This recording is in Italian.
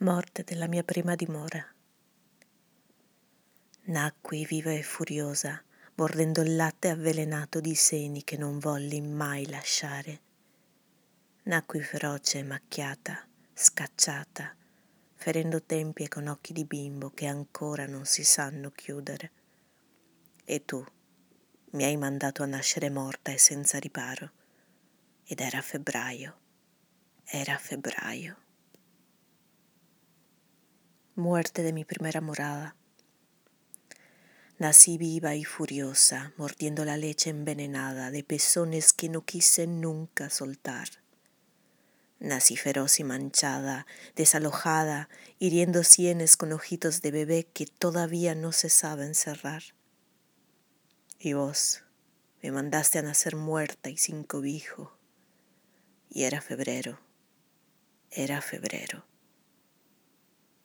morte della mia prima dimora. Nacqui viva e furiosa, mordendo il latte avvelenato di seni che non volli mai lasciare. Nacqui feroce e macchiata, scacciata, ferendo tempie con occhi di bimbo che ancora non si sanno chiudere. E tu mi hai mandato a nascere morta e senza riparo. Ed era febbraio, era febbraio muerte de mi primera morada. Nací viva y furiosa, mordiendo la leche envenenada de pezones que no quise nunca soltar. Nací feroz y manchada, desalojada, hiriendo sienes con ojitos de bebé que todavía no se saben cerrar. Y vos me mandaste a nacer muerta y sin cobijo. Y era febrero, era febrero.